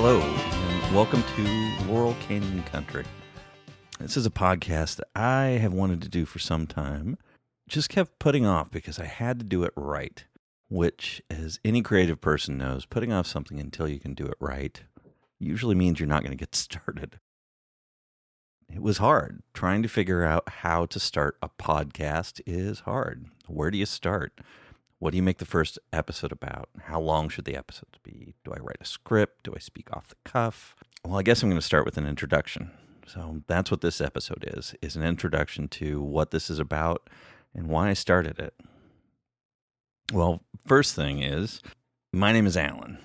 Hello, and welcome to Laurel Canyon Country. This is a podcast that I have wanted to do for some time, just kept putting off because I had to do it right, which, as any creative person knows, putting off something until you can do it right usually means you're not going to get started. It was hard. Trying to figure out how to start a podcast is hard. Where do you start? What do you make the first episode about? How long should the episodes be? Do I write a script? Do I speak off the cuff? Well, I guess I'm going to start with an introduction. So that's what this episode is, is an introduction to what this is about and why I started it. Well, first thing is my name is Alan.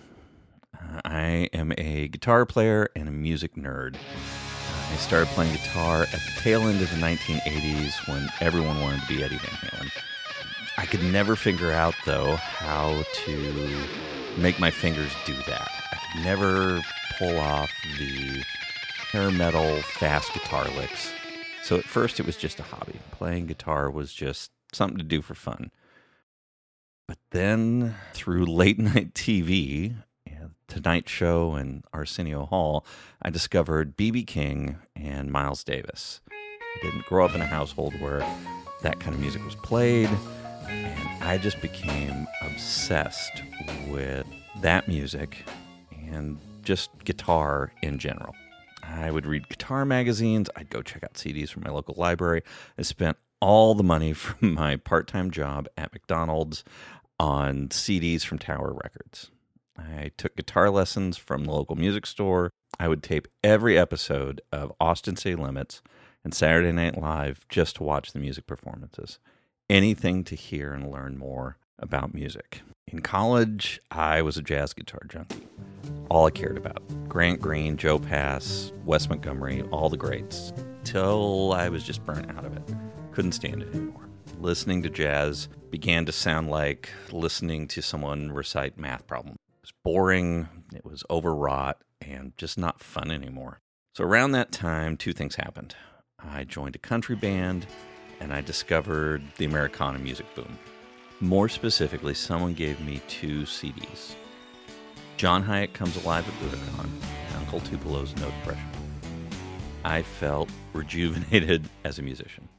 Uh, I am a guitar player and a music nerd. I started playing guitar at the tail end of the 1980s when everyone wanted to be Eddie Van Halen. I could never figure out, though, how to make my fingers do that. I could never pull off the hair metal fast guitar licks. So at first it was just a hobby. Playing guitar was just something to do for fun. But then through late night TV, Tonight Show and Arsenio Hall, I discovered BB King and Miles Davis. I didn't grow up in a household where that kind of music was played and I just became obsessed with that music and just guitar in general. I would read guitar magazines, I'd go check out CDs from my local library. I spent all the money from my part time job at McDonald's on CDs from Tower Records. I took guitar lessons from the local music store. I would tape every episode of Austin City Limits and Saturday Night Live just to watch the music performances anything to hear and learn more about music. In college, I was a jazz guitar junkie. All I cared about Grant Green, Joe Pass, Wes Montgomery, all the greats, till I was just burnt out of it. Couldn't stand it anymore. Listening to jazz began to sound like listening to someone recite math problems. It was boring, it was overwrought, and just not fun anymore. So, around that time, two things happened. I joined a country band and I discovered the Americana music boom. More specifically, someone gave me two CDs. John Hiatt Comes Alive at Budokan and Uncle Tupelo's No Depression. I felt rejuvenated as a musician.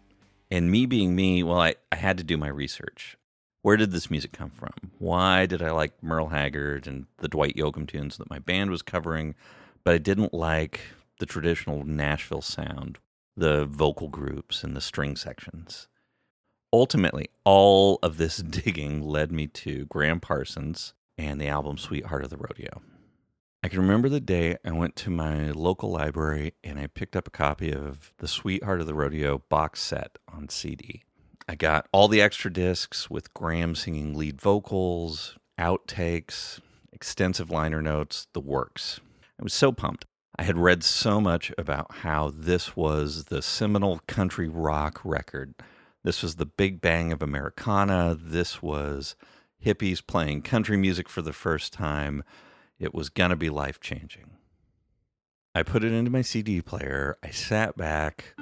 And me being me, well, I, I had to do my research. Where did this music come from? Why did I like Merle Haggard and the Dwight Yoakam tunes that my band was covering, but I didn't like the traditional Nashville sound the vocal groups and the string sections. Ultimately, all of this digging led me to Gram Parsons and the album Sweetheart of the Rodeo. I can remember the day I went to my local library and I picked up a copy of the Sweetheart of the Rodeo box set on CD. I got all the extra discs with Graham singing lead vocals, outtakes, extensive liner notes, the works. I was so pumped. I had read so much about how this was the seminal country rock record. This was the big bang of Americana. This was hippies playing country music for the first time. It was going to be life changing. I put it into my CD player. I sat back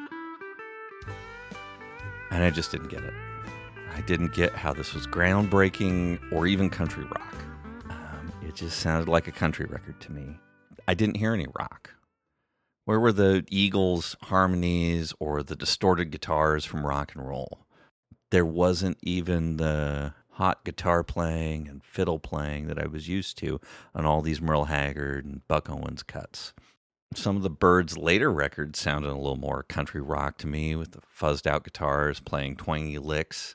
and I just didn't get it. I didn't get how this was groundbreaking or even country rock. Um, it just sounded like a country record to me. I didn't hear any rock. Where were the Eagles harmonies or the distorted guitars from rock and roll? There wasn't even the hot guitar playing and fiddle playing that I was used to on all these Merle Haggard and Buck Owens cuts. Some of the Byrds' later records sounded a little more country rock to me with the fuzzed out guitars playing twangy licks.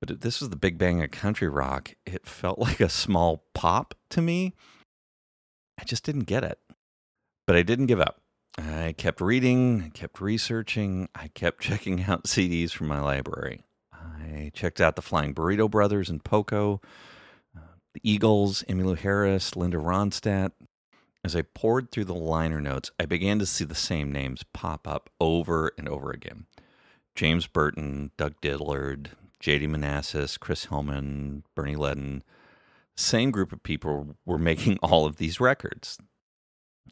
But if this was the big bang of country rock, it felt like a small pop to me. I just didn't get it. But I didn't give up. I kept reading, I kept researching, I kept checking out CDs from my library. I checked out the Flying Burrito Brothers and Poco, uh, the Eagles, Emmylou Harris, Linda Ronstadt. As I poured through the liner notes, I began to see the same names pop up over and over again James Burton, Doug Dillard, J.D. Maness, Chris Hillman, Bernie Leadon same group of people were making all of these records.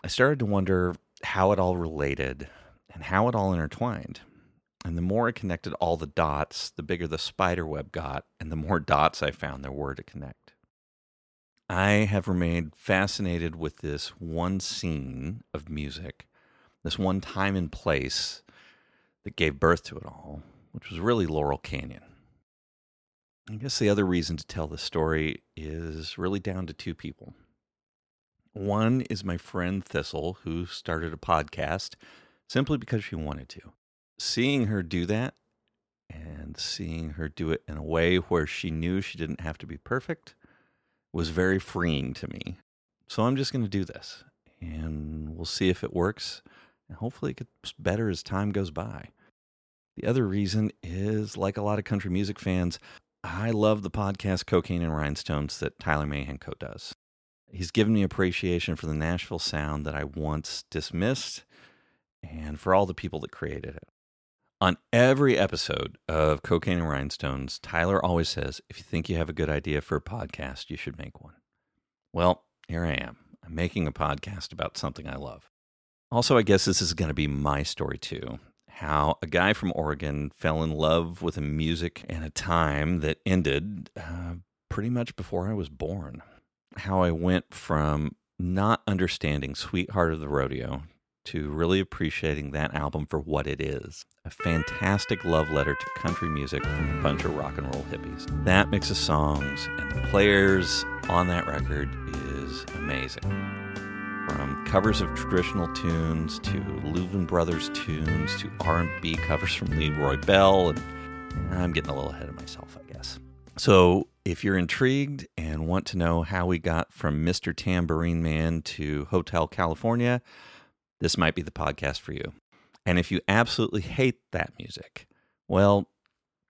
I started to wonder how it all related and how it all intertwined. And the more I connected all the dots, the bigger the spider web got, and the more dots I found there were to connect. I have remained fascinated with this one scene of music, this one time and place that gave birth to it all, which was really Laurel Canyon. I guess the other reason to tell this story is really down to two people. One is my friend Thistle, who started a podcast simply because she wanted to. Seeing her do that and seeing her do it in a way where she knew she didn't have to be perfect was very freeing to me. So I'm just going to do this and we'll see if it works. And hopefully it gets better as time goes by. The other reason is like a lot of country music fans, I love the podcast Cocaine and Rhinestones that Tyler Mahan Coe does. He's given me appreciation for the Nashville sound that I once dismissed and for all the people that created it. On every episode of Cocaine and Rhinestones, Tyler always says, if you think you have a good idea for a podcast, you should make one. Well, here I am. I'm making a podcast about something I love. Also, I guess this is going to be my story too how a guy from Oregon fell in love with a music and a time that ended uh, pretty much before I was born. How I went from not understanding Sweetheart of the Rodeo to really appreciating that album for what it is a fantastic love letter to country music from a bunch of rock and roll hippies. That mix of songs and the players on that record is amazing from covers of traditional tunes to Louvin Brothers tunes to R&B covers from Leroy Bell and I'm getting a little ahead of myself, I guess. So, if you're intrigued and want to know how we got from Mr. Tambourine Man to Hotel California, this might be the podcast for you. And if you absolutely hate that music, well,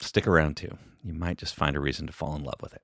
stick around too. You might just find a reason to fall in love with it.